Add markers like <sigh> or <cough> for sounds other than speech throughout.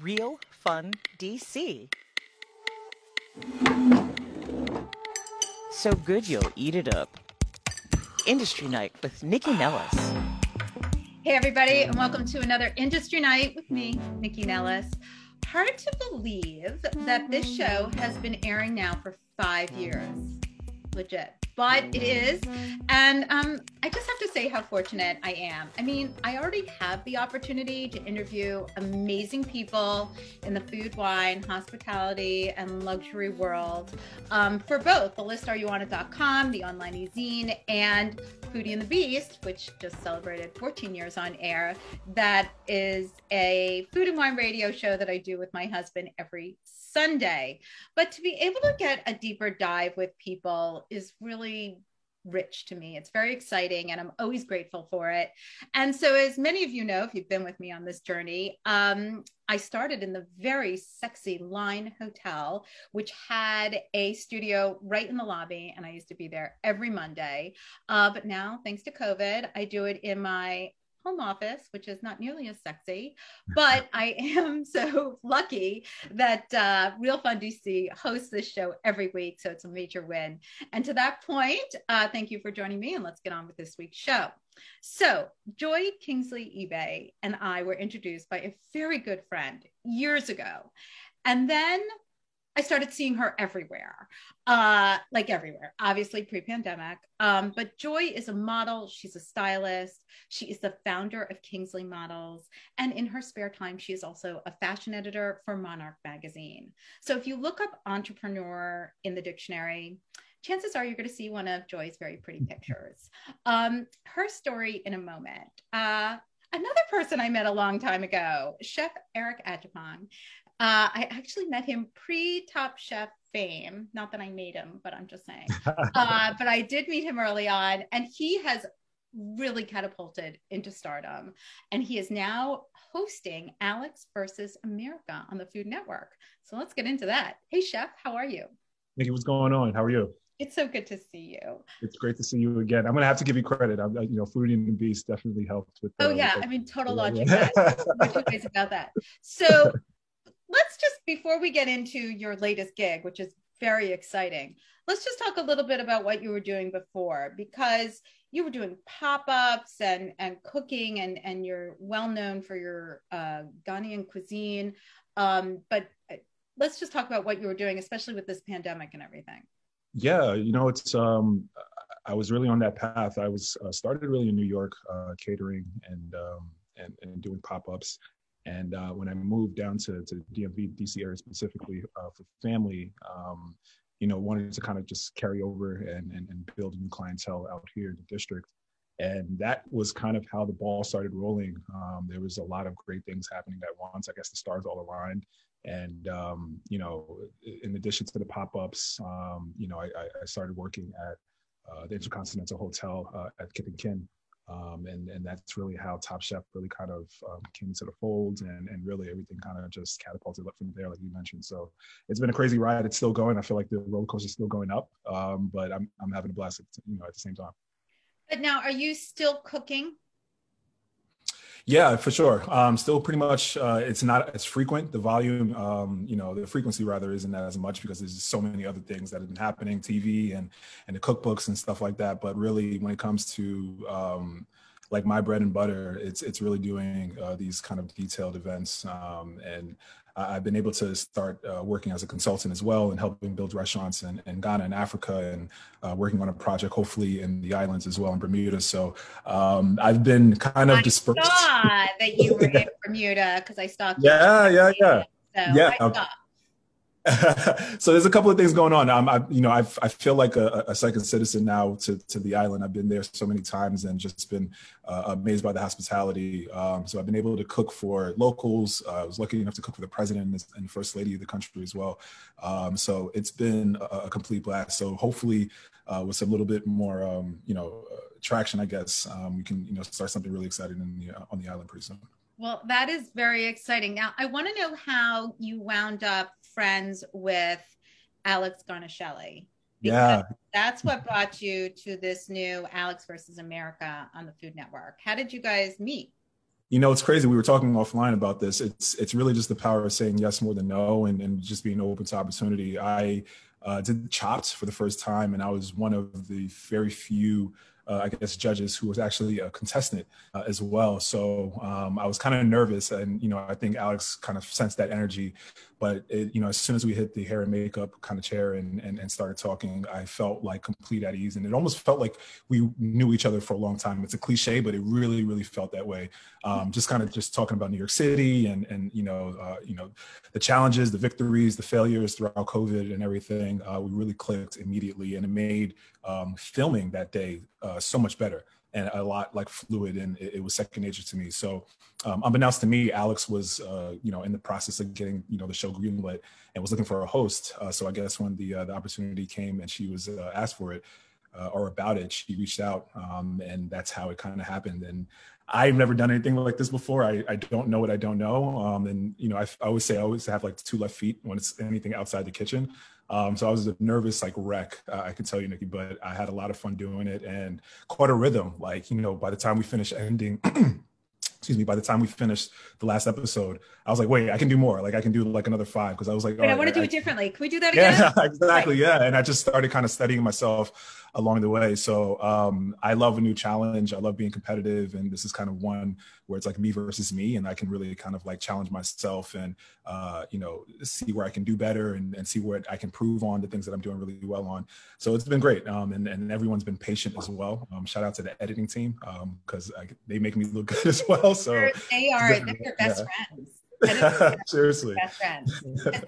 Real Fun DC. So good you'll eat it up. Industry Night with Nikki Nellis. Hey, everybody, and welcome to another Industry Night with me, Nikki Nellis. Hard to believe that this show has been airing now for five years. Legit but it is. And um, I just have to say how fortunate I am. I mean, I already have the opportunity to interview amazing people in the food, wine, hospitality, and luxury world um, for both the list it.com, the online e-zine, and Foodie and the Beast, which just celebrated 14 years on air. That is a food and wine radio show that I do with my husband every Sunday. But to be able to get a deeper dive with people is really rich to me. It's very exciting and I'm always grateful for it. And so, as many of you know, if you've been with me on this journey, um, I started in the very sexy Line Hotel, which had a studio right in the lobby. And I used to be there every Monday. Uh, but now, thanks to COVID, I do it in my home office, which is not nearly as sexy, <laughs> but I am <laughs> so lucky that uh, Real Fun DC hosts this show every week. So it's a major win. And to that point, uh, thank you for joining me and let's get on with this week's show. So, Joy Kingsley Ibeh and I were introduced by a very good friend years ago. And then I started seeing her everywhere, uh, like everywhere, obviously pre pandemic. Um, but Joy is a model, she's a stylist, she is the founder of Kingsley Models. And in her spare time, she is also a fashion editor for Monarch Magazine. So if you look up entrepreneur in the dictionary, chances are you're going to see one of Joy's very pretty pictures. Um, her story in a moment. Uh, another person I met a long time ago, Chef Eric Adjepong. Uh, I actually met him pre Top Chef fame. Not that I made him, but I'm just saying. <laughs> uh, but I did meet him early on, and he has really catapulted into stardom. And he is now hosting Alex versus America on the Food Network. So let's get into that. Hey, Chef, how are you? Nikki, what's going on? How are you? It's so good to see you. It's great to see you again. I'm gonna have to give you credit. I'm, you know, Foodie and the Beast definitely helped with. oh yeah, with I mean, total logic. two ways about that. So <laughs> let's just before we get into your latest gig, which is very exciting, let's just talk a little bit about what you were doing before because you were doing pop-ups and and cooking and and you're well known for your uh, Ghanaian cuisine. Um, but uh, let's just talk about what you were doing, especially with this pandemic and everything. Yeah, you know, it's um, I was really on that path. I was uh, started really in New York, uh, catering and um, and, and doing pop-ups and uh, when I moved down to, to DMV, DC area specifically uh, for family, um, you know, wanted to kind of just carry over and, and, and build new clientele out here in the district. And that was kind of how the ball started rolling. Um, there was a lot of great things happening at once. I guess the stars all aligned. And, um, you know, in addition to the pop ups, um, you know, I, I, started working at uh, the Intercontinental Hotel uh, at Kith and Kin um, and and that's really how Top Chef really kind of um, came into the fold, and and really everything kind of just catapulted up from there, like you mentioned. So it's been a crazy ride. It's still going. I feel like the roller coaster is still going up, um, but I'm I'm having a blast, at, you know, at the same time. But now, are you still cooking? Yeah, for sure. Um, still pretty much, uh, it's not as frequent. The volume, um, you know, the frequency rather isn't as much because there's so many other things that have been happening, TV and and the cookbooks and stuff like that. But really, when it comes to um, like my bread and butter, it's it's really doing uh, these kind of detailed events um, and I've been able to start uh, working as a consultant as well and helping build restaurants in, in Ghana and Africa and uh, working on a project hopefully in the islands as well in Bermuda. So um, I've been kind of I dispersed. saw that you were in <laughs> Bermuda because I stalked. Yeah, yeah, yeah. So yeah. <laughs> so there's a couple of things going on. Um, I, you know, I've, I feel like a, a, second citizen now to, to the island. I've been there so many times and just been uh, amazed by the hospitality. Um, so I've been able to cook for locals. Uh, I was lucky enough to cook for the president and first lady of the country as well. Um, so it's been a, a, complete blast. So hopefully, uh, with a little bit more, um, you know, uh, traction, I guess um, we can, you know, start something really exciting the, on the island pretty soon. Well, that is very exciting. Now, I want to know how you wound up friends with Alex Guarnaschelli. Yeah. That's what brought you to this new Alex versus America on the Food Network. How did you guys meet? You know, it's crazy. We were talking offline about this. It's it's really just the power of saying yes more than no, and and just being open to opportunity. I uh, did Chopped for the first time, and I was one of the very few uh, I guess, judges who was actually a contestant uh, as well. So um, I was kind of nervous, and you know, I think Alex kind of sensed that energy. But it, you know, as soon as we hit the hair and makeup kind of chair and, and, and started talking, I felt like complete at ease, and it almost felt like we knew each other for a long time. It's a cliche, but it really, really felt that way. Um, just kind of just talking about New York City and and you know, uh, you know, the challenges, the victories, the failures throughout COVID and everything. Uh, we really clicked immediately, and it made um, filming that day uh, so much better and a lot like fluid and it, it was second nature to me so um, unbeknownst to me alex was uh, you know in the process of getting you know the show greenlit and was looking for a host uh, so i guess when the uh, the opportunity came and she was asked for it uh, or about it she reached out um, and that's how it kind of happened and I've never done anything like this before. I, I don't know what I don't know. Um, and, you know, I, I always say I always have like two left feet when it's anything outside the kitchen. Um, so I was a nervous like wreck, uh, I can tell you, Nikki, but I had a lot of fun doing it and caught a rhythm. Like, you know, by the time we finished ending, <clears throat> excuse me, by the time we finished the last episode, I was like, wait, I can do more. Like I can do like another five. Cause I was like, wait, I want to do I, it differently. Can we do that again? Yeah, <laughs> exactly. Yeah. And I just started kind of studying myself along the way. So um, I love a new challenge. I love being competitive, and this is kind of one where it's like me versus me, and I can really kind of like challenge myself and uh, you know see where I can do better and, and see what I can prove on the things that I'm doing really well on. So it's been great, um, and and everyone's been patient as well. Um, shout out to the editing team because um, they make me look <laughs> good as well. So they are they're your best yeah. friends. <laughs> Seriously.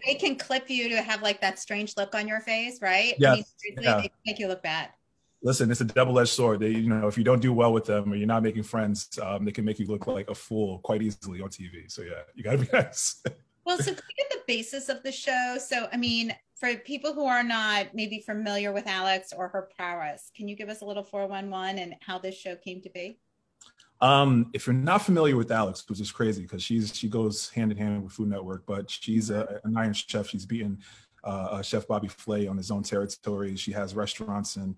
they can clip you to have like that strange look on your face, right? Yeah. I mean, yeah. they make you look bad. Listen, it's a double-edged sword. They, you know, if you don't do well with them or you're not making friends, um, they can make you look like a fool quite easily on TV. So yeah, you gotta be <laughs> nice. well, so look at the basis of the show. So I mean, for people who are not maybe familiar with Alex or her prowess, can you give us a little 411 and how this show came to be? Um, if you're not familiar with Alex, which is crazy because she's she goes hand in hand with Food Network, but she's a, an Iron Chef. She's beaten uh, uh, Chef Bobby Flay on his own territory. She has restaurants in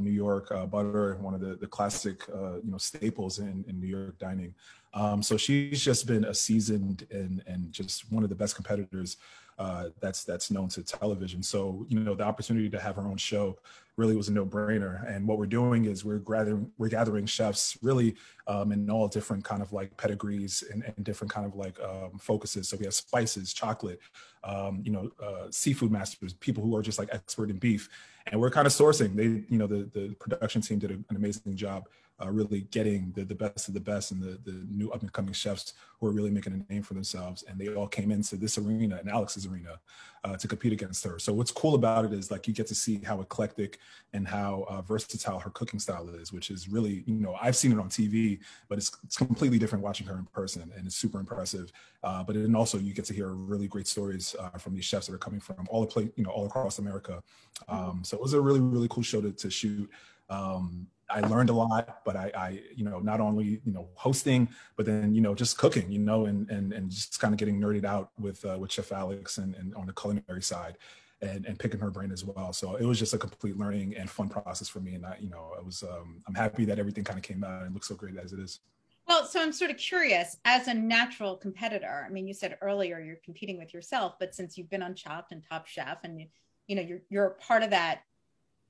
New York, uh, Butter, one of the the classic uh, you know staples in, in New York dining. Um, so she's just been a seasoned and and just one of the best competitors uh, that's that's known to television. So you know the opportunity to have her own show really was a no-brainer. And what we're doing is we're gathering we're gathering chefs really um, in all different kind of like pedigrees and, and different kind of like um, focuses. So we have spices, chocolate, um, you know, uh, seafood masters, people who are just like expert in beef, and we're kind of sourcing. They you know the the production team did an amazing job uh, really getting the, the best of the best and the, the new up and coming chefs who are really making a name for themselves. And they all came into this arena and Alex's arena uh, to compete against her. So what's cool about it is like you get to see how eclectic and how uh, versatile her cooking style is, which is really, you know, I've seen it on TV, but it's, it's completely different watching her in person and it's super impressive. Uh, but then also you get to hear really great stories uh, from these chefs that are coming from all the place, you know, all across America. Um, so it was a really, really cool show to, to shoot. Um, I learned a lot, but I, I, you know, not only you know hosting, but then you know just cooking, you know, and and and just kind of getting nerded out with uh, with Chef Alex and, and on the culinary side, and and picking her brain as well. So it was just a complete learning and fun process for me, and I, you know, I was um, I'm happy that everything kind of came out and looks so great as it is. Well, so I'm sort of curious as a natural competitor. I mean, you said earlier you're competing with yourself, but since you've been on Chopped and Top Chef, and you, you know you're you're part of that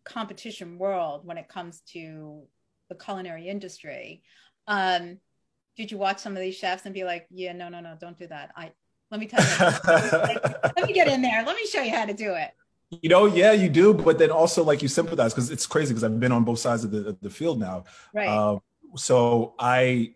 competition world when it comes to the culinary industry. Um, did you watch some of these chefs and be like, yeah, no, no, no, don't do that. I let me tell you, <laughs> let me get in there. Let me show you how to do it. You know, yeah, you do, but then also like you sympathize because it's crazy because I've been on both sides of the, of the field now. Right. Um, so I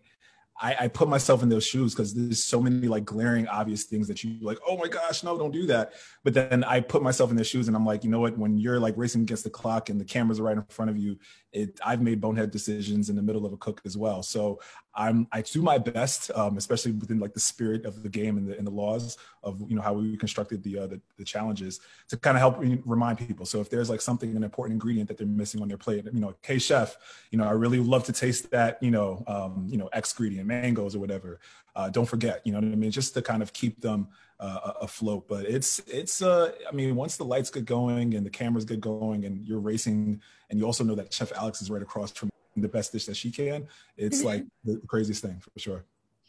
I, I put myself in those shoes because there's so many like glaring obvious things that you like, oh my gosh, no, don't do that. But then I put myself in their shoes and I'm like, you know what? When you're like racing against the clock and the cameras are right in front of you, it, I've made bonehead decisions in the middle of a cook as well. So I'm I do my best, um, especially within like the spirit of the game and the, and the laws of you know how we constructed the, uh, the, the challenges to kind of help remind people. So if there's like something an important ingredient that they're missing on their plate, you know, hey chef, you know I really love to taste that you know um, you know X ingredient mangoes or whatever. Uh, don't forget, you know what I mean, just to kind of keep them uh, afloat. But it's it's uh, I mean, once the lights get going and the cameras get going and you're racing, and you also know that Chef Alex is right across from the best dish that she can. It's mm-hmm. like the craziest thing for sure.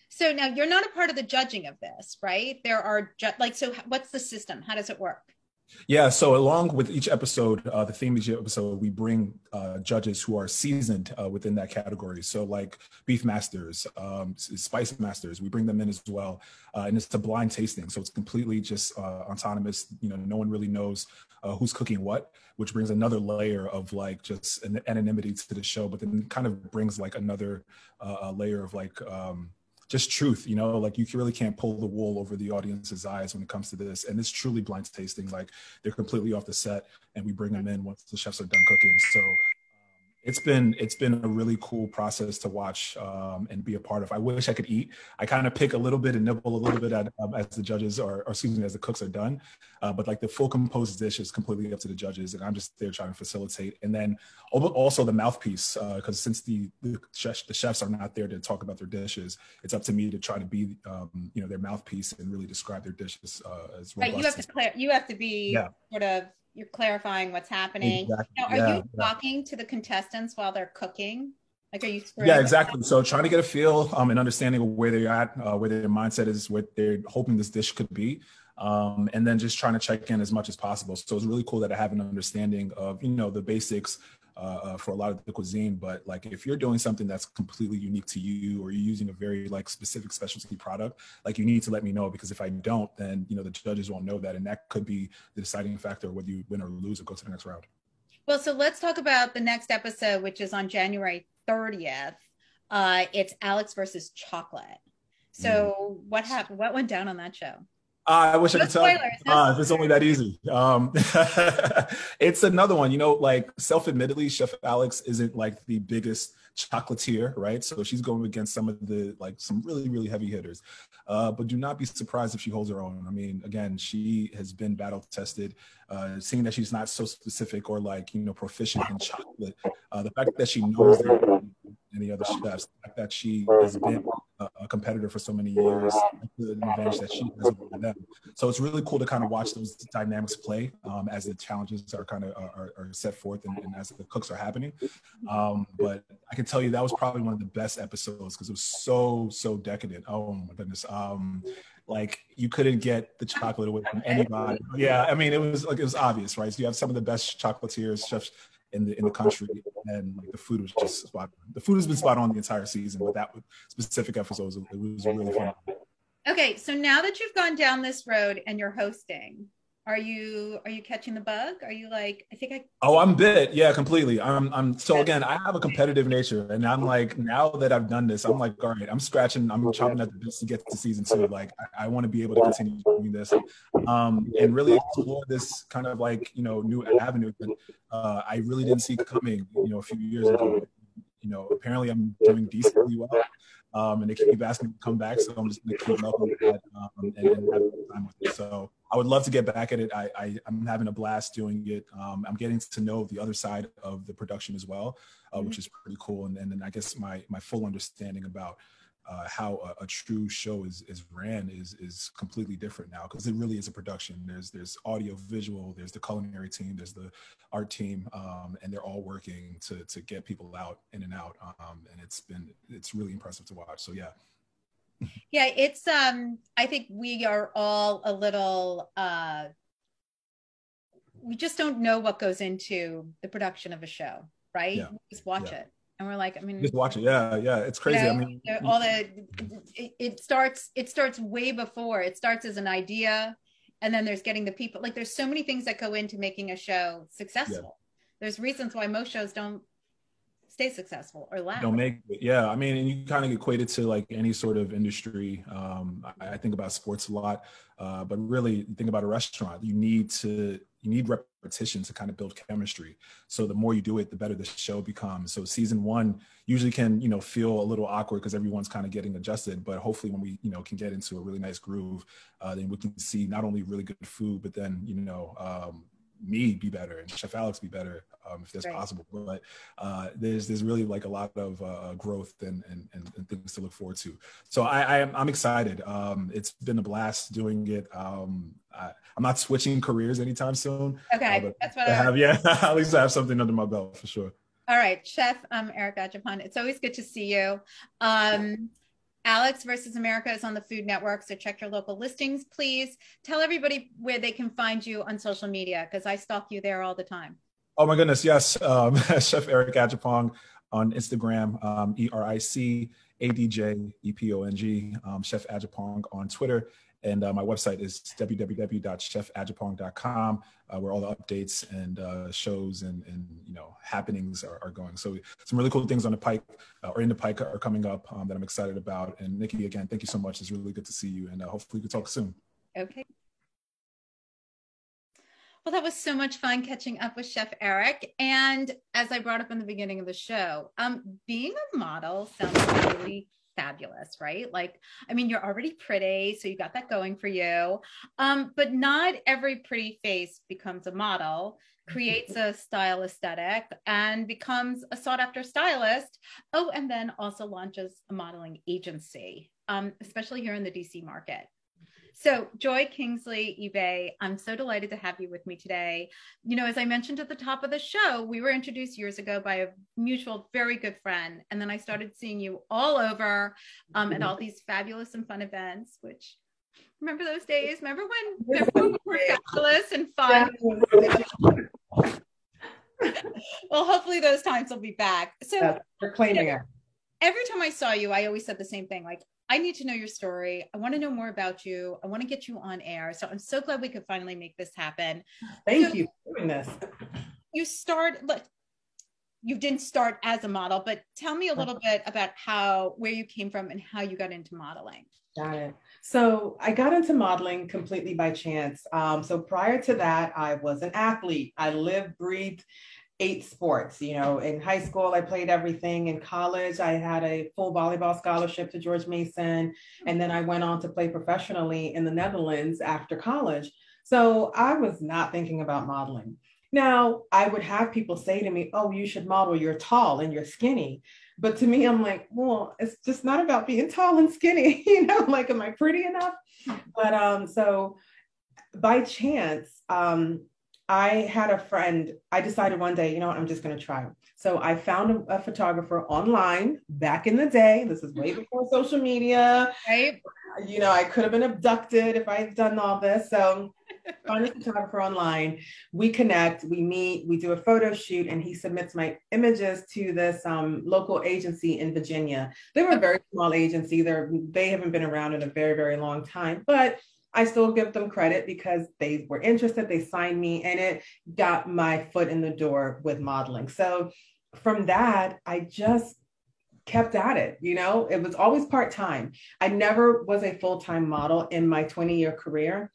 So now you're not a part of the judging of this, right? There are ju- like, so what's the system? How does it work? Yeah, so along with each episode, uh, the theme of each episode, we bring uh, judges who are seasoned uh, within that category. So, like beef masters, um, spice masters, we bring them in as well, uh, and it's a blind tasting, so it's completely just uh, autonomous. You know, no one really knows uh, who's cooking what, which brings another layer of like just an anonymity to the show, but then kind of brings like another layer of like. Um, just truth, you know, like you really can't pull the wool over the audience's eyes when it comes to this. And it's truly blind tasting. Like they're completely off the set and we bring them in once the chefs are done cooking. So it's been it's been a really cool process to watch um, and be a part of. I wish I could eat. I kind of pick a little bit and nibble a little bit at, um, as the judges or, or excuse me, as the cooks are done. Uh, but like the full composed dish is completely up to the judges, and I'm just there trying to facilitate. And then also the mouthpiece, because uh, since the the, chef, the, chefs are not there to talk about their dishes, it's up to me to try to be um, you know their mouthpiece and really describe their dishes uh, as right. You have to clear. You have to be yeah. sort of you're clarifying what's happening. Exactly. Now, are yeah, you talking to the contestants while they're cooking? Like, are you? Yeah, exactly. So, trying to get a feel um, and understanding of where they're at, uh, where their mindset is, what they're hoping this dish could be, um, and then just trying to check in as much as possible. So, it's really cool that I have an understanding of you know the basics uh, uh, for a lot of the cuisine. But like if you're doing something that's completely unique to you, or you're using a very like specific specialty product, like you need to let me know because if I don't, then you know the judges won't know that, and that could be the deciding factor whether you win or lose or go to the next round. Well, so let's talk about the next episode, which is on January 30th. Uh, it's Alex versus Chocolate. So mm. what happened? What went down on that show? Uh, I wish no I could tell you. Uh, if it's only that easy. Um, <laughs> it's another one, you know, like self admittedly, Chef Alex isn't like the biggest chocolatier, right? So she's going against some of the like some really, really heavy hitters. Uh, but do not be surprised if she holds her own. I mean, again, she has been battle tested. Uh, seeing that she's not so specific or like, you know, proficient in chocolate, uh, the fact that she knows that any other chefs. The fact that she has been a, a competitor for so many years, the advantage that she has over them. So it's really cool to kind of watch those dynamics play um, as the challenges are kind of are, are set forth and, and, as the cooks are happening. Um, but I can tell you that was probably one of the best episodes because it was so so decadent. Oh my goodness. Um, like you couldn't get the chocolate away from anybody. Yeah, I mean it was like it was obvious, right? So you have some of the best chocolatiers, chefs in the in the country, and like the food was just spot on. The food has been spot on the entire season, but that specific episode was, it was really fun. Okay, so now that you've gone down this road and you're hosting, are you are you catching the bug? Are you like i think i oh i'm bit. Yeah completely. I'm i'm so again i have a competitive nature and i'm like now that i've done this i'm like all right i'm scratching i'm chopping at the bits to get to season two. Like i, I want to be able to continue doing this. Um and really explore this kind of like you know new avenue that uh, i really didn't see coming you know a few years ago. You know apparently i'm doing decently well um, and they keep asking me to come back. So I'm just going to keep up with that um, and, and have time with it. So I would love to get back at it. I, I am having a blast doing it. Um, I'm getting to know the other side of the production as well, uh, which mm-hmm. is pretty cool. And, and then I guess my my full understanding about uh, how a, a, true show is is ran is is completely different now because it really is a production. There's there's audio, visual, there's the culinary team, there's the art team, um, and they're all working to to get people out in and out. Um, and it's been it's really impressive to watch. So yeah. Yeah, it's um I think we are all a little uh we just don't know what goes into the production of a show, right? Yeah. Just watch yeah. it and we're like i mean just watch it yeah yeah it's crazy you know, i mean all the it, it, starts it starts way before it starts as an idea and then there's getting the people like there's so many things that go into making a show successful yeah. there's reasons why most shows don't stay successful or last. Don't make it. Yeah, I mean, and you kind of equate it to like any sort of industry. Um, I, I think about sports a lot, uh, but really think about a restaurant. You need to you need repetition to kind of build chemistry. So the more you do it, the better the show becomes. So season one usually can, you know, feel a little awkward because everyone's kind of getting adjusted. But hopefully when we, you know, can get into a really nice groove, uh, then we can see not only really good food, but then, you know, um, me be better and Chef Alex be better um, if that's right. possible. But uh, there's there's really like a lot of uh, growth and, and, and things to look forward to. So I, I am I'm excited. Um, it's been a blast doing it. Um, I, am not switching careers anytime soon. Okay, uh, that's what I have. <laughs> Yeah, at least I have something under my belt for sure. All right, Chef um, Eric Adjepong, it's always good to see you. Um, Alex versus America is on the Food Network, so check your local listings, please. Tell everybody where they can find you on social media because I stalk you there all the time. Oh my goodness, yes, um, <laughs> Chef Eric Adjepong on Instagram, um, E R I C A D J E P O N G, um, Chef Adjepong on Twitter, and uh, my website is www.chefadjepong.com, uh, where all the updates and uh, shows and, and you know happenings are, are, going. So some really cool things on the pike uh, or in the pike are coming up um, that I'm excited about. And Nikki, again, thank you so much. It's really good to see you, and uh, hopefully we can talk soon. Okay. Well, that was so much fun catching up with Chef Eric. And as I brought up in the beginning of the show, um, being a model sounds really fabulous, right? Like, I mean, you're already pretty, so you got that going for you. Um, but not every pretty face becomes a model, <laughs> creates a style aesthetic, and becomes a sought after stylist. Oh, and then also launches a modeling agency, um, especially here in the DC market. So, Joy Kingsley Ibeh, I'm so delighted to have you with me today. You know, as I mentioned at the top of the show, we were introduced years ago by a mutual, very good friend. And then I started seeing you all over um, at all these fabulous and fun events, which remember those days? Remember when they were fabulous and fun? <laughs> well, hopefully those times will be back. So, we're claiming it. Every time I saw you, I always said the same thing like, I need to know your story. I want to know more about you. I want to get you on air. So I'm so glad we could finally make this happen. Thank so, you for doing this. You start, look, you didn't start as a model, but tell me a little bit about how, where you came from and how you got into modeling. Got it. So I got into modeling completely by chance. Um, so prior to that, I was an athlete. I lived, breathed, eight sports. You know, in high school, I played everything. In college, I had a full volleyball scholarship to George Mason. And then I went on to play professionally in the Netherlands after college. So I was not thinking about modeling. Now, I would have people say to me, Oh, you should model. You're tall and you're skinny. But to me, I'm like, Well, it's just not about being <laughs> tall and skinny. <laughs> you know, like, am I pretty enough? But um, so by chance, um, I had a friend, I decided one day, you know what, I'm just going to try. So I found a, a, photographer online back in the day. This is way <laughs> before social media. Right. You know, I could have been abducted if I had done all this. So <laughs> find a photographer online. We connect, we meet, we do a photo shoot, and he submits my images to this um, local agency in Virginia. They were a <laughs> very small agency. They're, they haven't been around in a very, very long time, but I still give them credit because they were interested, they signed me, and it got my foot in the door with modeling. So from that, I just kept at it. You know, it was always part time. I never was a full time model in my 20 year career.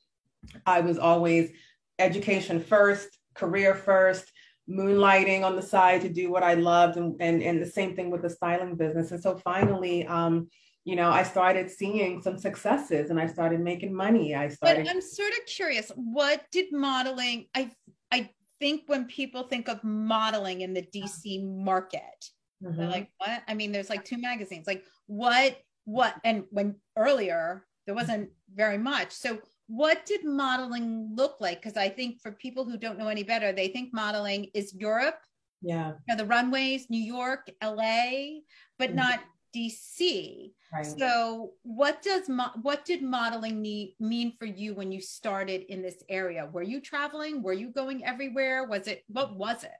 I was always education first, career first, moonlighting on the side to do what I loved, and, and, and the same thing with the styling business. And so finally, um, you know, I started seeing some successes and I started making money. I started. But I'm sort of curious, what did modeling? I I think when people think of modeling in the DC market, mm-hmm. they're like, what? I mean, there's like two magazines. Like, what? What? And when earlier there wasn't very much. So what did modeling look like? Because I think for people who don't know any better, they think modeling is Europe. Yeah. You know, the runways, New York, LA, but mm-hmm. not DC. Right. So, what does mo- what did modeling need, mean for you when you started in this area? Were you traveling? Were you going everywhere? Was it what was it?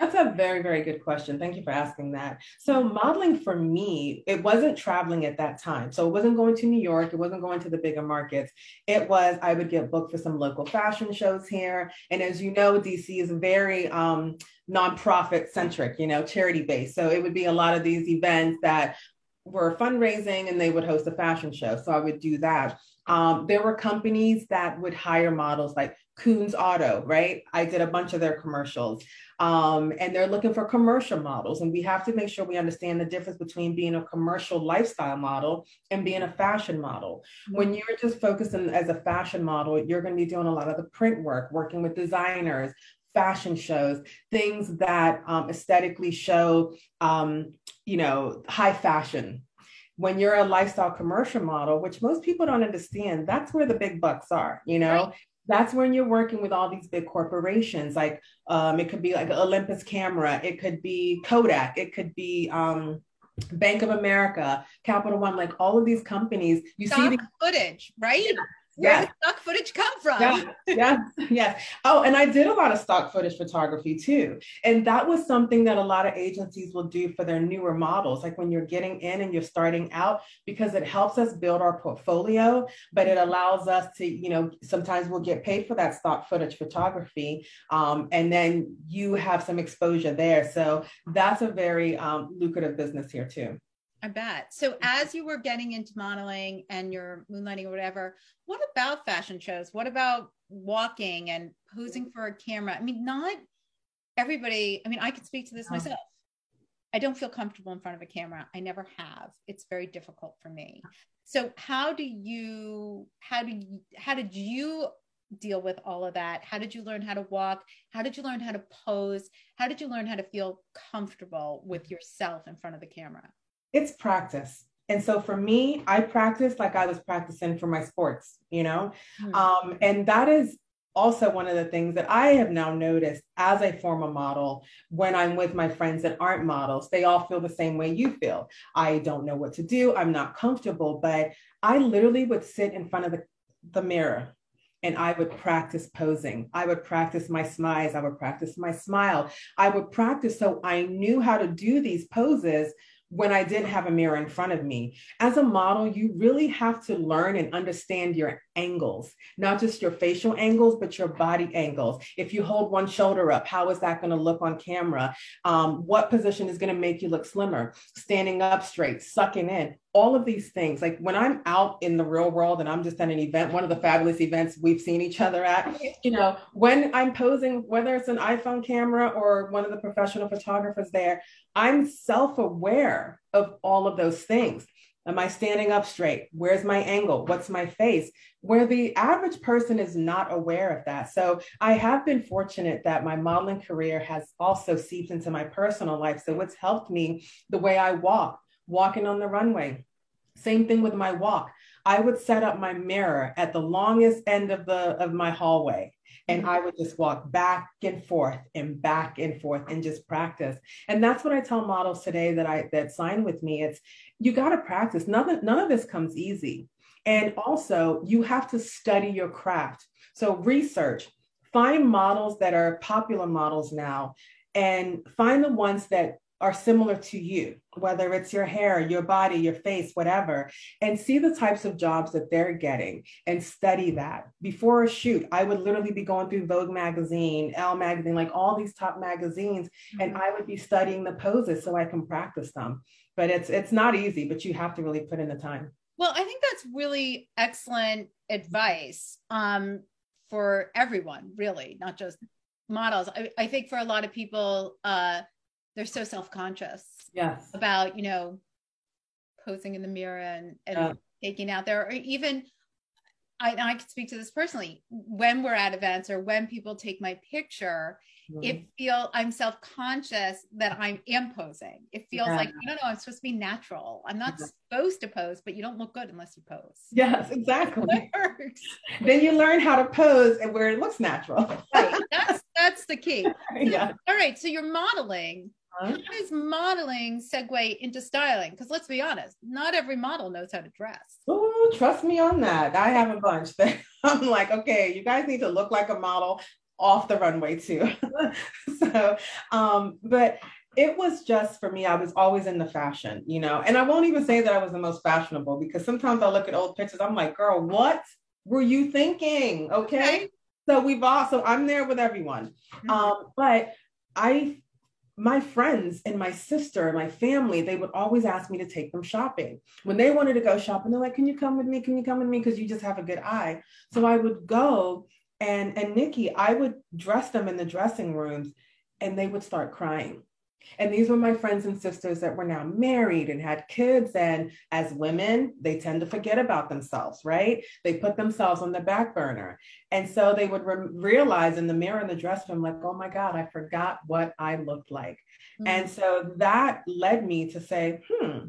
That's a very, very good question. Thank you for asking that. So, modeling for me, it wasn't traveling at that time. So, it wasn't going to New York, it wasn't going to the bigger markets. It was, I would get booked for some local fashion shows here. And as you know, DC is very um, nonprofit centric, you know, charity based. So, it would be a lot of these events that were fundraising and they would host a fashion show. So, I would do that. Um, there were companies that would hire models like Koons Auto, right? I did a bunch of their commercials. Um, and they're looking for commercial models. And we have to make sure we understand the difference between being a commercial lifestyle model and being a fashion model. Mm-hmm. When you're just focusing as a fashion model, you're going to be doing a lot of the print work, working with designers, fashion shows, things that um, aesthetically show, um, you know, high fashion. When you're a lifestyle commercial model, which most people don't understand, that's where the big bucks are, you know? Right that's when you're working with all these big corporations like um, it could be like olympus camera it could be kodak it could be um, Bank of America, Capital One, like all of these companies, you stock see the footage, right? Yeah. Where Yeah. did stock footage come from? yeah, yeah, yes. Oh, and I did a lot of stock footage photography too. And that was something that a lot of agencies will do for their newer models, like when you're getting in and you're starting out, because it helps us build our portfolio, but it allows us to, you know, sometimes we'll get paid for that stock footage photography. Um, and then you have some exposure there. So that's a very um, lucrative business here too. I bet. So as you were getting into modeling and your moonlighting or whatever, what about fashion shows? What about walking and posing for a camera? I mean, not everybody, I mean, I could speak to this Yeah. myself. I don't feel comfortable in front of a camera. I never have. It's very difficult for me. So how do you how do you how did you deal with all of that? How did you learn how to walk? How did you learn how to pose? How did you learn how to feel comfortable with mm-hmm. yourself in front of the camera? It's practice. And so for me, I practice like I was practicing for my sports, you know? Hmm. Um, and that is also one of the things that I have now noticed as I form a model when I'm with my friends that aren't models. They all feel the same way you feel. I don't know what to do. I'm not comfortable, but I literally would sit in front of the, the mirror and I would practice posing. I would practice my smiles. I would practice my smile. I would practice so I knew how to do these poses when I didn't have a mirror in front of me. As a model, you really have to learn and understand your angles, not just your facial angles, but your body angles. If you hold one shoulder up, how is that going to look on camera? Um, what position is going to make you look slimmer? Standing up straight, sucking in. All of these things, like when I'm out in the real world and I'm just at an event, one of the fabulous events we've seen each other at, you know, when I'm posing, whether it's an iPhone camera or one of the professional photographers there, I'm self aware of all of those things. Am I standing up straight? Where's my angle? What's my face? Where the average person is not aware of that. So I have been fortunate that my modeling career has also seeped into my personal life. So it's helped me the way I walk, walking on the runway. Same thing with my walk. I would set up my mirror at the longest end of the of my hallway and mm-hmm. I would just walk back and forth and back and forth and just practice. And that's what I tell models today that I that sign with me. It's you got to practice. None, none of this comes easy. And also, you have to study your craft. So research, find models that are popular models now and find the ones that are similar to you, whether it's your hair, your body, your face, whatever, and see the types of jobs that they're getting and study that. Before a shoot, I would literally be going through Vogue magazine, Elle magazine, like all these top magazines, and I would be studying the poses so I can practice them. But it's it's not easy, but you have to really put in the time. Well, I think that's really excellent advice um, for everyone, really, not just models. I, I think for a lot of people, uh, they're so self-conscious Yes. about, you know, posing in the mirror and, and Yeah. taking out there, or even I, I can speak to this personally. When we're at events or when people take my picture, mm-hmm. it feel I'm self-conscious that I am posing. It feels Yeah. like no, no, I'm supposed to be natural. I'm not Yeah. supposed to pose, but you don't look good unless you pose. Yes, exactly. <laughs> Then you learn how to pose and where it looks natural. Right. <laughs> That's that's the key. yeah. All right. So you're modeling. How does modeling segue into styling? Because let's be honest, not every model knows how to dress. Oh, trust me on that. I have a bunch <laughs> that I'm like, okay, you guys need to look like a model off the runway too. <laughs> so, um, but it was just for me, I was always in the fashion, you know, and I won't even say that I was the most fashionable because sometimes I look at old pictures, I'm like, girl, what were you thinking? Okay. So we've all, so I'm there with everyone. Mhm. Um, but I, my friends and my sister and my family, they would always ask me to take them shopping. When they wanted to go shopping, they're like, "Can you come with me? Can you come with me? Because you just have a good eye." So I would go, and and Nikki, I would dress them in the dressing rooms, and they would start crying. And these were my friends and sisters that were now married and had kids. And as women, they tend to forget about themselves, right? They put themselves on the back burner. And so they would re- realize in the mirror in the dressing room, like, oh my God, I forgot what I looked like. Mm-hmm. And so that led me to say, hmm,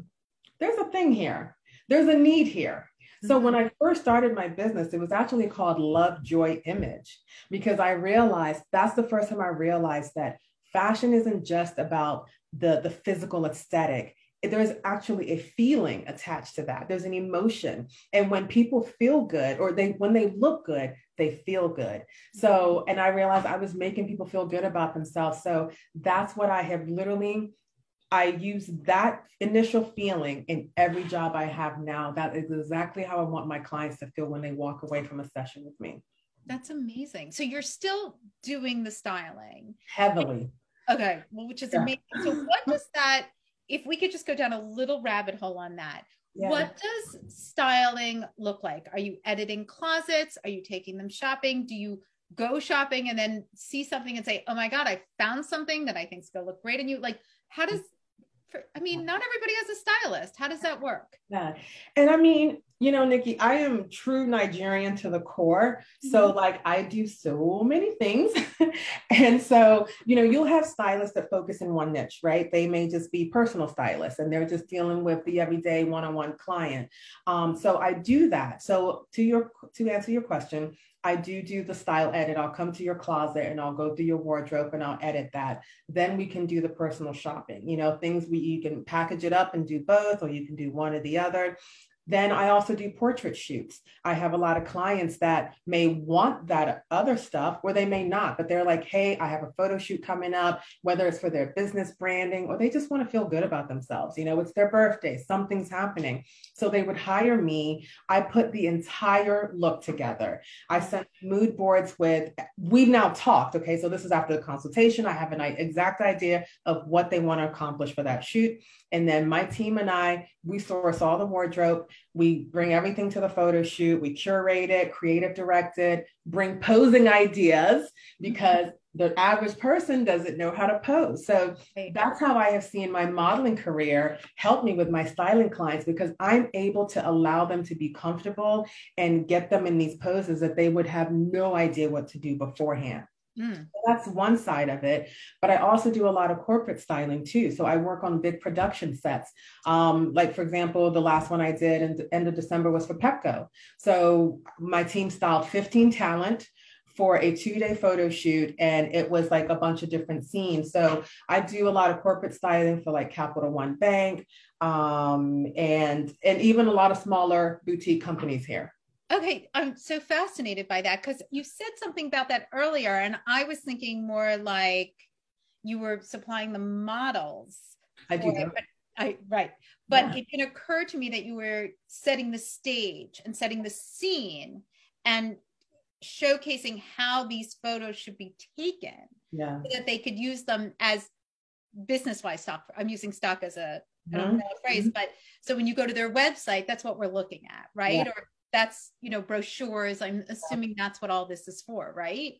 there's a thing here. There's a need here. So when I first started my business, it was actually called Love Joy Image because I realized that's the first time I realized that fashion isn't just about the, the physical aesthetic. there's actually a feeling attached to that. There's an emotion. And when people feel good or they when they look good, they feel good. So, and I realized I was making people feel good about themselves. So that's what I have literally I use that initial feeling in every job I have now. That is exactly how I want my clients to feel when they walk away from a session with me. That's amazing. So you're still doing the styling heavily. Okay, well, which is yeah. amazing. So what does that if we could just go down a little rabbit hole on that, yeah. what does styling look like? Are you editing closets? Are you taking them shopping? Do you go shopping and then see something and say, "Oh my god, I found something that I think's going to look great on you"? Like, how does I mean, not everybody has a stylist. How does that work? Yeah. And I mean, you know, Nikki, I am true Nigerian to the core. So, mm-hmm. like, I do so many things. <laughs> and so, you know, you'll have stylists that focus in one niche, right? They may just be personal stylists and they're just dealing with the everyday one on one client. Um, so, I do that. So, to your to answer your question, I do do the style edit. I'll come to your closet and I'll go through your wardrobe and I'll edit that. Then we can do the personal shopping. You know, things we you can package it up and do both, or you can do one or the other. Then I also do portrait shoots. I have a lot of clients that may want that other stuff or they may not, but they're like, hey, I have a photo shoot coming up, whether it's for their business branding or they just want to feel good about themselves. You know, it's their birthday, something's happening. So they would hire me. I put the entire look together. I sent mood boards with, we've now talked. Okay. So this is after the consultation. I have an exact idea of what they want to accomplish for that shoot. And then my team and I, we source all the wardrobe. We bring everything to the photo shoot. We curate it, creative directed, bring posing ideas because the average person doesn't know how to pose. So that's how I have seen my modeling career help me with my styling clients because I'm able to allow them to be comfortable and get them in these poses that they would have no idea what to do beforehand. Mm. that's one side of it. But I also do a lot of corporate styling too. So I work on big production sets. Um, like, for example, the last one I did in the end of December was for Pepco. So my team styled 15 talent for a two day photo shoot and it was like a bunch of different scenes. So I do a lot of corporate styling for like Capital One Bank um, and, and even a lot of smaller boutique companies here. Okay, I'm so fascinated by that because you said something about that earlier, and I was thinking more like you were supplying the models. I do. It, but I right, but yeah. it can occur to me that you were setting the stage and setting the scene and showcasing how these photos should be taken, yeah, so that they could use them as business-wise stock. I'm using stock as a mm-hmm. I don't know a phrase, mm-hmm. but so when you go to their website, that's what we're looking at, right? Yeah. Or that's you know brochures i'm assuming that's what all this is for right?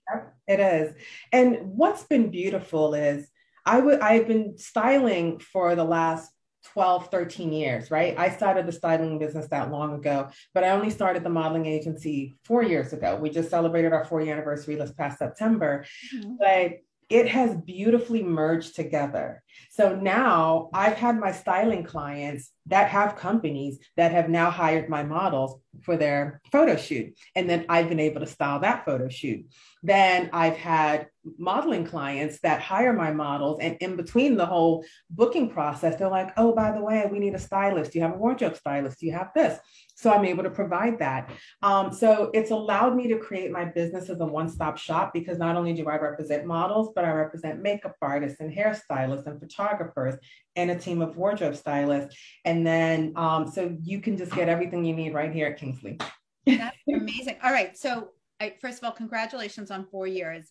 It is. And what's been beautiful is i would i've been styling for the last 12 13 years right? I started the styling business that long ago but i only started the modeling agency four years ago. We just celebrated our four year anniversary this past september. Mm-hmm. but it has beautifully merged together. So now I've had my styling clients that have companies that have now hired my models for their photo shoot. And then I've been able to style that photo shoot. Then I've had modeling clients that hire my models. And in between the whole booking process, they're like, oh, by the way, we need a stylist. Do you have a wardrobe stylist? Do you have this? So I'm able to provide that. Um, so it's allowed me to create my business as a one stop shop because not only do I represent models, but I represent makeup artists and hairstylists and photographers and a team of wardrobe stylists. And then um, so you can just get everything you need right here at Kingsley. That's amazing. All right. So, I, first of all, congratulations on four years.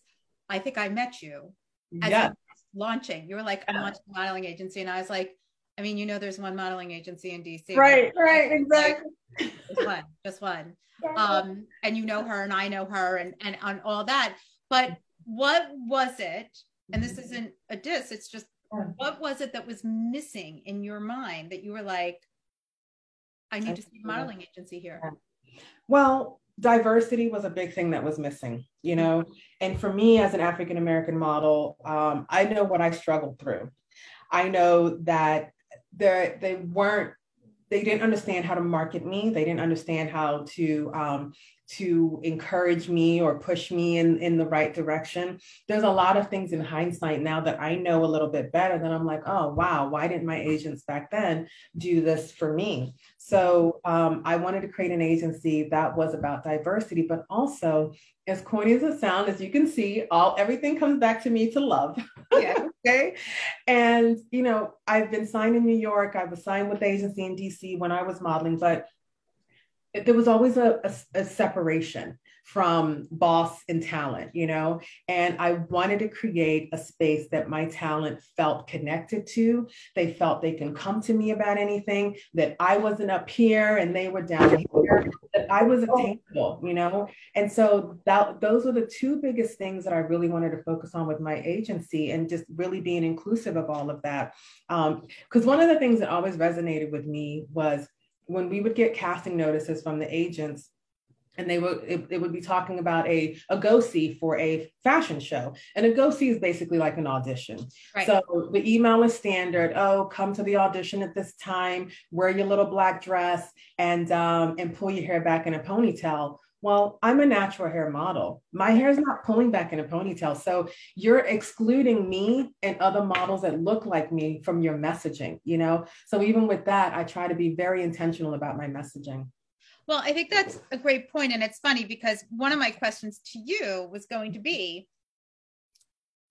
I think I met you as yeah. launching. You were like, I'm launching a modeling agency. And I was like, I mean, you know, there's one modeling agency in DC. Right, right, exactly. Just one, just one. <laughs> Um, and you know her and I know her and, and on all that. But what was it? And this isn't a diss, it's just what was it that was missing in your mind that you were like, I need to see a modeling agency here? Well, diversity was a big thing that was missing, you know. And for me, as an African American model, um, I know what I struggled through. I know that there they weren't they didn't understand how to market me. They didn't understand how to um, to encourage me or push me in, in the right direction. There's a lot of things in hindsight now that I know a little bit better that I'm like, oh, wow, why didn't my agents back then do this for me? So um, I wanted to create an agency that was about diversity, but also as corny as it sounds, as you can see, all everything comes back to me to love. Yeah. <laughs> okay. And you know, I've been signed in New York. I was signed with the agency in DC when I was modeling, but there was always a, a, a, separation from boss and talent, you know, and I wanted to create a space that my talent felt connected to. They felt they can come to me about anything, that I wasn't up here and they were down here, that I was attainable, you know. And so that those were the two biggest things that I really wanted to focus on with my agency and just really being inclusive of all of that. Because um, one of the things that always resonated with me was when we would get casting notices from the agents and they would it, it, would be talking about a a go see for a fashion show and a go see is basically like an audition right. so the email is standard oh come to the audition at this time wear your little black dress and um, and pull your hair back in a ponytail well, I'm a natural hair model. My hair is not pulling back in a ponytail. So you're excluding me and other models that look like me from your messaging, you know? So even with that, I try to be very intentional about my messaging. Well, I think that's a great point, And it's funny because one of my questions to you was going to be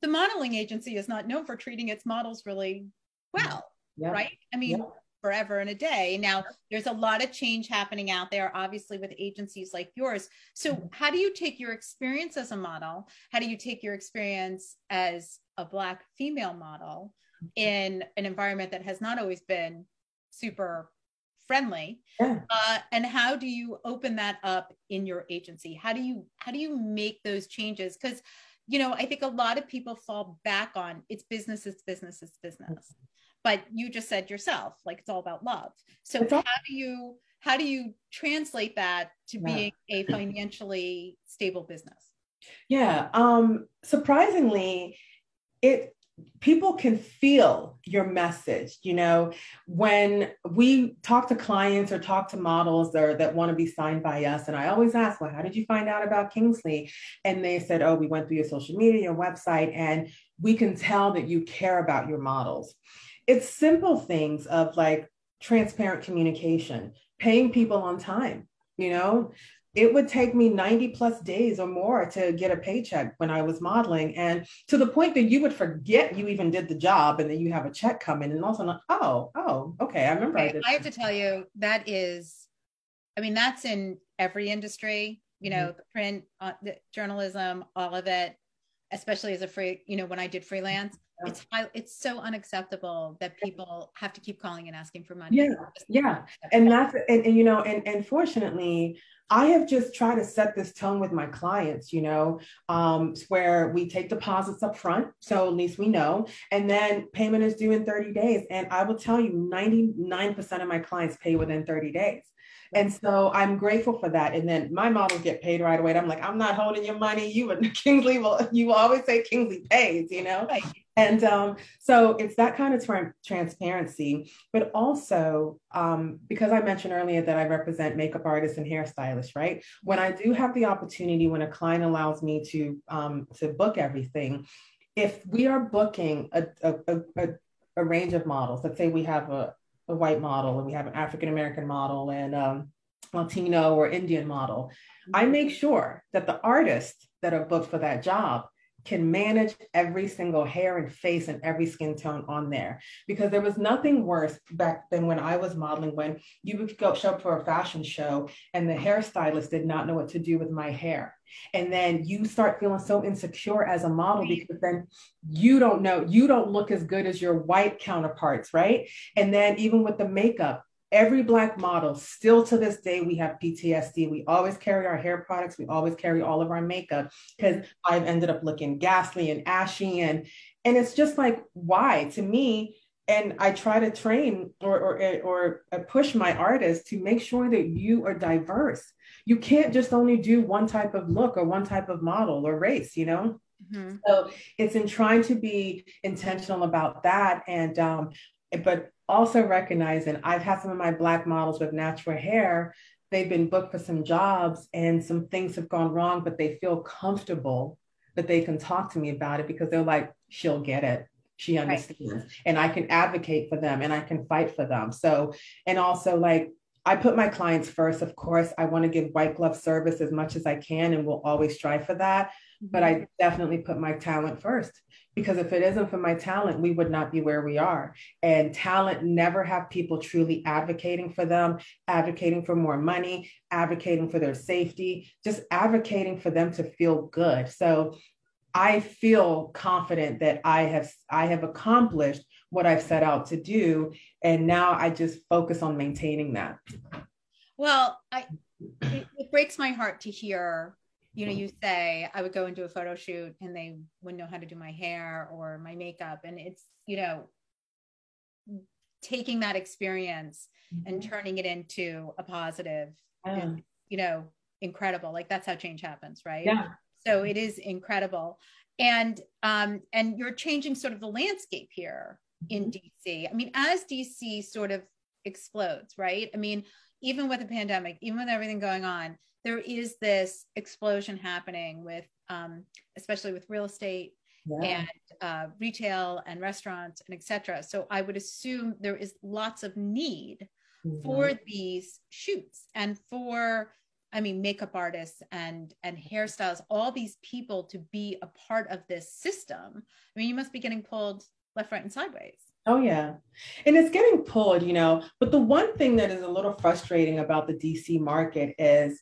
the modeling agency is not known for treating its models really well, yeah. right? I mean, yeah forever and a day. Now, there's a lot of change happening out there, obviously, with agencies like yours. So, mm-hmm. how do you take your experience as a model? How do you take your experience as a Black female model mm-hmm. in an environment that has not always been super friendly yeah. uh, and how do you open that up in your agency? How do you how do you make those changes? Because you know i think a lot of people fall back on it's business it's business it's business. But you just said yourself like it's all about love. So how do you how do you translate that to yeah. being a financially stable business? Yeah um surprisingly it people can feel your message you know? When we talk to clients or talk to models or that want to be signed by us and i always ask well how did you find out about kingsley? And they said oh we went through your social media your website and we can tell that you care about your models. It's simple things of like transparent communication, paying people on time, you know, it would take me 90 plus days or more to get a paycheck when I was modeling. And to the point that you would forget you even did the job and then you have a check coming and also, oh, oh, okay, I remember. Okay, I, I, have to tell you, that is, I mean, that's in every industry, you know, mm-hmm. the print, uh, the journalism, all of it, especially as a free, you know, when I did freelance it's high, it's so unacceptable that people have to keep calling and asking for money yeah yeah and that's and, and you know and and fortunately I have just tried to set this tone with my clients, you know, um, where we take deposits up front. So at least we know. And then payment is due in 30 days. And I will tell you, 99% of my clients pay within 30 days. And so I'm grateful for that. And then my models get paid right away. And I'm like, I'm not holding your money. You and <laughs> Kingsley will, you will always say Kingsley pays, you know? Right. And um, so it's that kind of tra- transparency, but also um, because I mentioned earlier that I represent makeup artists and hairstylists, right? When I do have the opportunity, when a client allows me to um, to book everything, if we are booking a, a, a, a range of models, let's say we have a, a white model and we have an African American model and um, Latino or Indian model, I make sure that the artists that are booked for that job can manage every single hair and face and every skin tone on there because there was nothing worse back then when I was modeling when you would go show up for a fashion show and the hairstylist did not know what to do with my hair and then you start feeling so insecure as a model because then you don't know you don't look as good as your white counterparts right? And then even with the makeup every black model still to this day we have ptsd we always carry our hair products. We always carry all of our makeup because i've ended up looking ghastly and ashy. And and it's just like why? To me and i try to train or or, or push my artists to make sure that you are diverse you can't just only do one type of look or one type of model or race you know mm-hmm. so it's in trying to be intentional about that and um but also recognizing I've had some of my black models with natural hair. They've been booked for some jobs and some things have gone wrong, but they feel comfortable that they can talk to me about it because they're like, she'll get it. She understands. Right. And I can advocate for them and I can fight for them. So, and also like I put my clients first. Of course, I want to give white glove service as much as I can and will always strive for that. But I mm-hmm. definitely put my talent first because if it isn't for my talent, we would not be where we are. And talent never have people truly advocating for them, advocating for more money, advocating for their safety, just advocating for them to feel good. So I feel confident that I have I have accomplished what I've set out to do. And now I just focus on maintaining that. Well, I it, it breaks my heart to hear, you know, you say I would go into a photo shoot and they wouldn't know how to do my hair or my makeup. And it's, you know, taking that experience mm-hmm. and turning it into a positive yeah. and, you know, incredible. Like that's how change happens, right? Yeah. So it is incredible. And um, and you're changing sort of the landscape here in mm-hmm. DC. I mean, as DC sort of explodes, right? I mean, even with the pandemic, even with everything going on, there is this explosion happening with, um, especially with real estate yeah. and uh, retail and restaurants and etc. So I would assume there is lots of need mm-hmm. for these shoots and for I mean, makeup artists and and hairstyles, all these people to be a part of this system. I mean, you must be getting pulled left, right, and sideways. Oh, yeah. And it's getting pulled, you know. But the one thing that is a little frustrating about the DC market is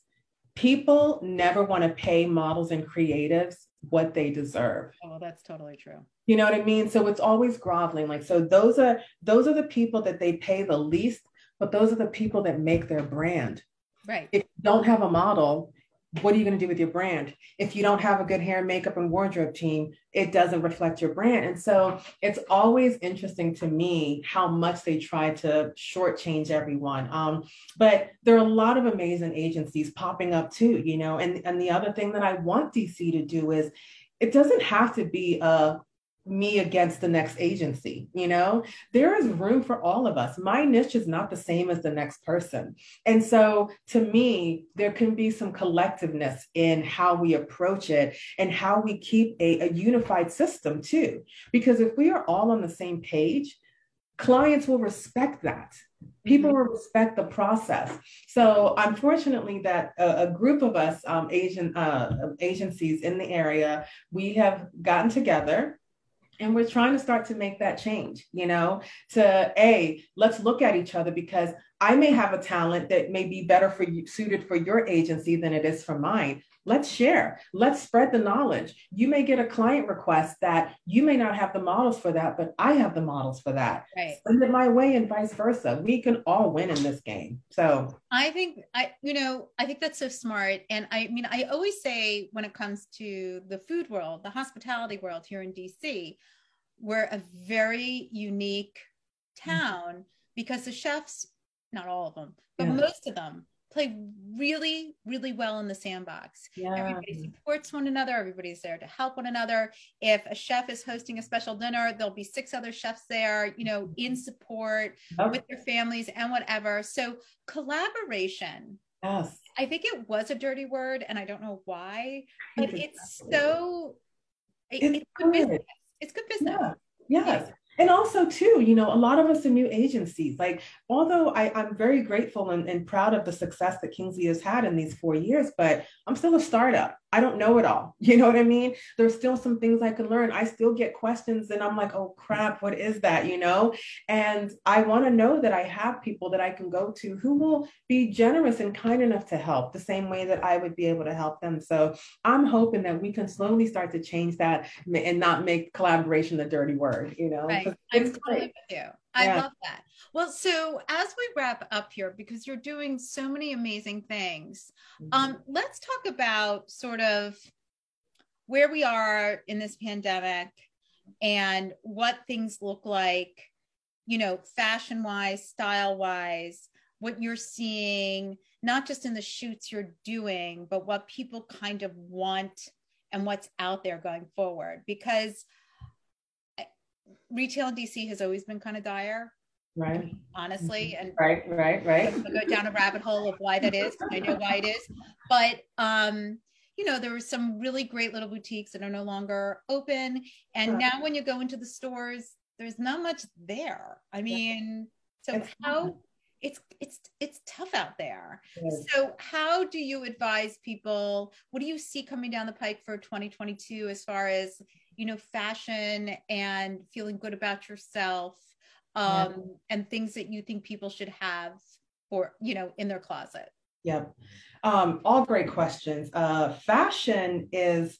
people never want to pay models and creatives what they deserve. Oh, that's totally true. You know what I mean? So it's always groveling. Like, so those are those are the people that they pay the least, but those are the people that make their brand. Right. If you don't have a model, what are you going to do with your brand? If you don't have a good hair, makeup, and wardrobe team, it doesn't reflect your brand. And so it's always interesting to me how much they try to shortchange everyone. Um, but there are a lot of amazing agencies popping up too, you know. And, and the other thing that I want DC to do is it doesn't have to be a me against the next agency you know? There is room for all of us. My niche is not the same as the next person. And so to me there can be some collectiveness in how we approach it and how we keep a, a unified system too. Because if we are all on the same page clients will respect that. People mm-hmm. will respect the process. So unfortunately that a, a group of us um, asian uh, agencies in the area we have gotten together and we're trying to start to make that change you know to a let's look at each other because i may have a talent that may be better for you suited for your agency than it is for mine let's share let's spread the knowledge you may get a client request that you may not have the models for that but i have the models for that right. send it my way and vice versa we can all win in this game so i think i you know i think that's so smart and i mean i always say when it comes to the food world the hospitality world here in dc we're a very unique mm-hmm. town mm-hmm. because the chefs not all of them but yeah. most of them play really, really well in the sandbox. Yeah. Everybody supports one another. Everybody's there to help one another. If a chef is hosting a special dinner, there'll be six other chefs there, you know, mm-hmm. in support oh. with their families and whatever. So collaboration. Yes. I think it was a dirty word and I don't know why, but it's so it, it's, it's, good business. It's good business. Yeah. Yes. And also too you know a lot of us are new agencies like although I, i'm very grateful and, and proud of the success that kingsley has had in these four years but i'm still a startup I don't know it all. <laughs> You know what I mean? There's still some things I can learn. I still get questions and I'm like, oh crap, what is that? You know? And I want to know that I have people that I can go to who will be generous and kind enough to help the same way that I would be able to help them. So I'm hoping that we can slowly start to change that and not make collaboration the dirty word, you know? Right. I'm totally with you. I yeah. love that. Well, so as we wrap up here, because you're doing so many amazing things, mm-hmm. um, let's talk about sort of where we are in this pandemic and what things look like, you know, fashion wise, style wise, what you're seeing, not just in the shoots you're doing, but what people kind of want and what's out there going forward. Because retail in DC has always been kind of dire. Right. Honestly, and right, right, right. go down a rabbit hole of why that is. I know why it is, but um, you know, there were some really great little boutiques that are no longer open, and Right. now when you go into the stores, there's not much there. I mean, so It's- how it's it's it's tough out there. Yes. So, how do you advise people? What do you see coming down the pike for 2022 as far as you know, fashion and feeling good about yourself, um, and things that you think people should have or you know in their closet? Yep. Um, all great questions. Uh, fashion is,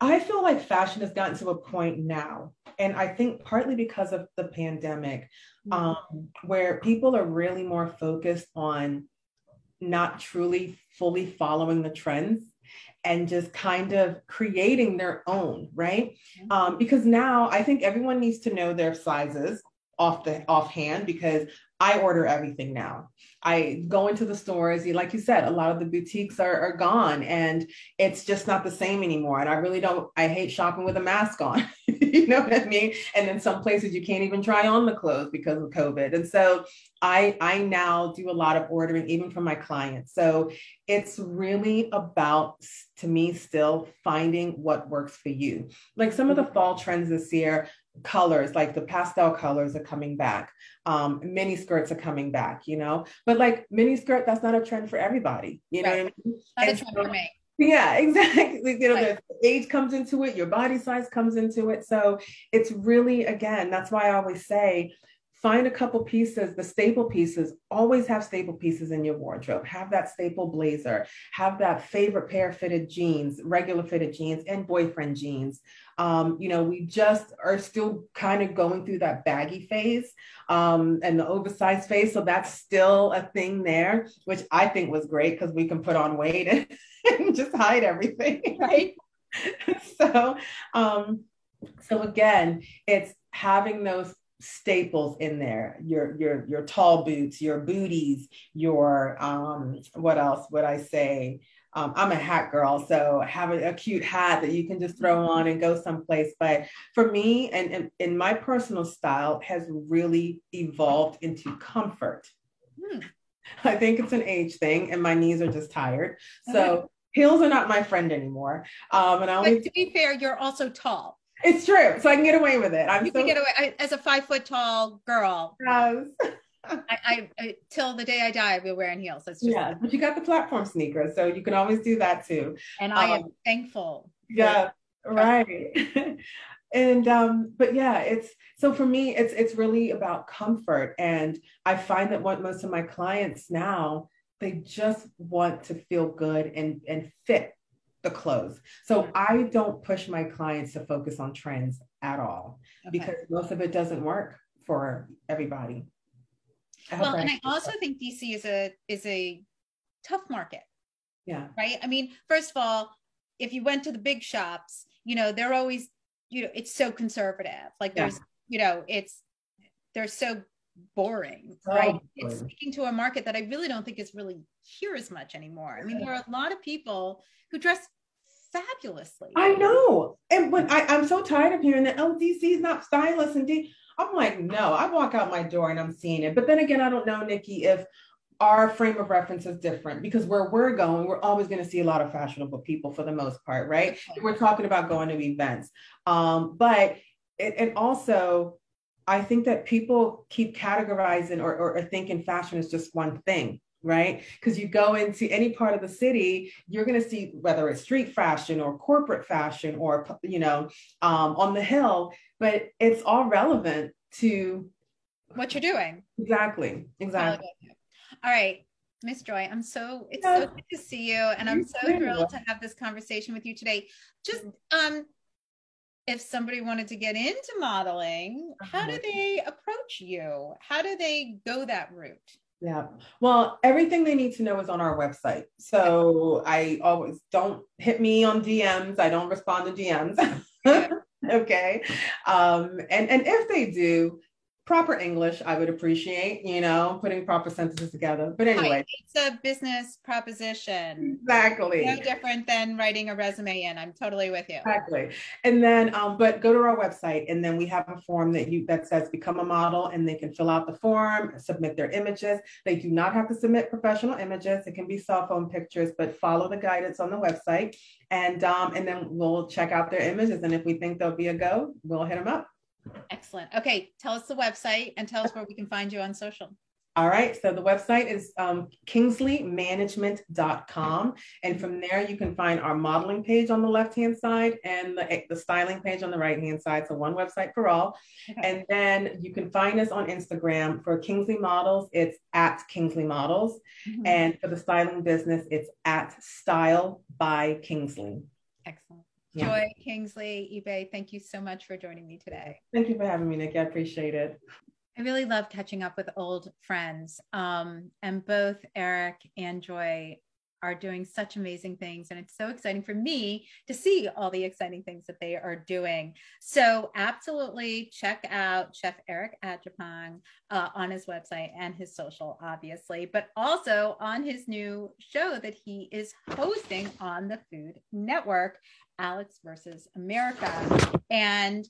I feel like fashion has gotten to a point now, and I think partly because of the pandemic, um, where people are really more focused on not truly fully following the trends and just kind of creating their own, right? Um, because now I think everyone needs to know their sizes off the offhand because I order everything now. I go into the stores, like you said, a lot of the boutiques are, are gone and it's just not the same anymore. And I really don't, I hate shopping with a mask on. <laughs> you know what I mean? And in some places you can't even try on the clothes because of COVID. And so I I now do a lot of ordering even from my clients. So it's really about to me still finding what works for you. Like some of the fall trends this year, colors like the pastel colors are coming back um mini skirts are coming back you know but like mini skirt that's not a trend for everybody you know Right. what I mean? Not a trend so- for me. yeah, <laughs> exactly. You know, Right. the age comes into it, your body size comes into it. So it's really, again, that's why I always say find a couple pieces, the staple pieces, always have staple pieces in your wardrobe. Have that staple blazer, have that favorite pair of fitted jeans, regular fitted jeans, and boyfriend jeans. Um, you know, we just are still kind of going through that baggy phase um, and the oversized phase. So that's still a thing there, which I think was great because we can put on weight and, <laughs> and just hide everything, <laughs> right? so, um, so again, it's having those staples in there your your your tall boots your booties your um what else would i say um, I'm a hat girl, so have a cute hat that you can just throw on and go someplace. But for me, and, and in my personal style, has really evolved into comfort. Hmm. I think it's an age thing, and my knees are just tired. So heels are not my friend anymore. Um, and I But only to be fair, you're also tall. It's true, so I can get away with it. I'm You so can get away I, as a five foot tall girl. Yes. I, I, I till the day I die, I'll be wearing heels. That's just, yeah, but you got the platform sneakers, so you can always do that too. and I am Um, thankful. Yeah, right. <laughs> and um, but yeah, it's so for me, it's it's really about comfort, and I find that what most of my clients now they just want to feel good and and fit the clothes. So I don't push my clients to focus on trends at all Okay. because most of it doesn't work for everybody. Well, and I also that. think DC is a is a tough market. yeah. right? I mean, first of all, if you went to the big shops, you know, they're always, you know, it's so conservative. Like Yeah. there's, you know, it's they're so boring, So right? It's speaking to a market that I really don't think is really here as much anymore. I mean, there are a lot of people who dress fabulously. I know. And when I, I'm so tired of hearing that, oh, DC is not stylish and D. I'm like, no, I walk out my door and I'm seeing it. But then again, I don't know, Nycci, if our frame of reference is different because where we're going, we're always going to see a lot of fashionable people for the most part, right? We're talking about going to events. Um, but it, and also, I think that people keep categorizing or, or, or thinking fashion is just one thing, right? Because you go into any part of the city, you're going to see whether it's street fashion or corporate fashion or, you know, um, on the hill, but it's all relevant to what you're doing. exactly, exactly. All right. Miss Joy, I'm so it's Yeah. so good to see you, and I'm so too. thrilled to have this conversation with you today. Just um, if somebody wanted to get into modeling, how do Uh-huh. they approach you? How do they go that route? Yeah. Well, everything they need to know is on our website. So I always don't hit me on DMs. I don't respond to DMs. <laughs> okay. Um, and, and if they do, proper English, I would appreciate, you know, putting proper sentences together. But anyway, Right. It's a business proposition. exactly. No different than writing a resume in. I'm totally with you. Exactly. And then, um, but go to our website and then we have a form that you, that says become a model and they can fill out the form, submit their images. They do not have to submit professional images. It can be cell phone pictures, but follow the guidance on the website. And, um, and then we'll check out their images. And if we think they'll be a go, we'll hit them up. Excellent. Okay, tell us the website and tell us where we can find you on social. All right. So the website is um, kingsleymanagement.com. And from there, you can find our modeling page on the left hand side and the, the styling page on the right hand side. So one website for all. Okay. And then you can find us on Instagram for Kingsley Models. It's at Kingsley Models. Mhm. And for the styling business, it's at Style by Kingsley. Excellent. Yeah. Joy Kingsley, Ibeh, thank you so much for joining me today. Thank you for having me, Nycci. I appreciate it. I really love catching up with old friends. Um, and both Eric and Joy are doing such amazing things. And it's so exciting for me to see all the exciting things that they are doing. So, absolutely check out Chef Eric Adjepong uh, on his website and his social, obviously, but also on his new show that he is hosting on the Food Network, Alex versus America. And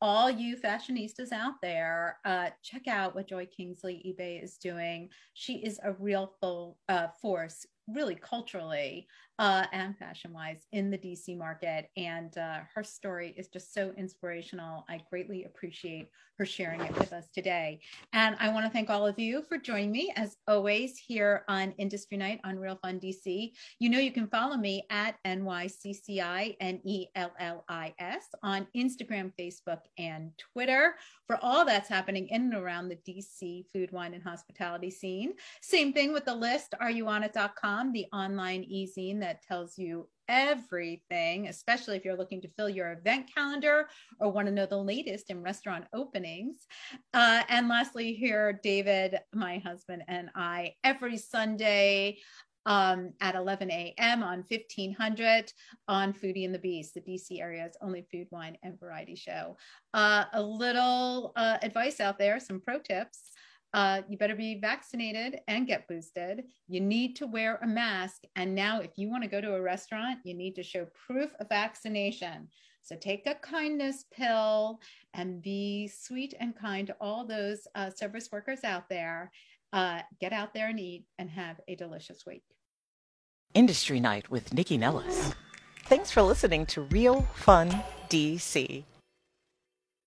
all you fashionistas out there, uh, check out what Joy Kingsley Ibeh is doing. She is a real full uh, force, really culturally uh, and fashion wise in the DC market. And uh, her story is just so inspirational. I greatly appreciate her sharing it with us today. And I want to thank all of you for joining me, as always, here on Industry Night on Real Fun DC. You know, you can follow me at NYCCI N E L L I S on Instagram, Facebook, and Twitter for all that's happening in and around the DC food, wine, and hospitality scene. Same thing with the list, areyouonit.com, the online e zine that tells you everything, especially if you're looking to fill your event calendar or want to know the latest in restaurant openings. Uh, and lastly, here, David, my husband, and I, every Sunday um, at 11 a.m. on 1500 on Foodie and the Beast, the DC area's only food, wine, and variety show. Uh, a little uh, advice out there, some pro tips. Uh, you better be vaccinated and get boosted. You need to wear a mask. And now, if you want to go to a restaurant, you need to show proof of vaccination. So take a kindness pill and be sweet and kind to all those uh, service workers out there. Uh, get out there and eat and have a delicious week. Industry Night with Nycci Nellis. Thanks for listening to Real Fun DC.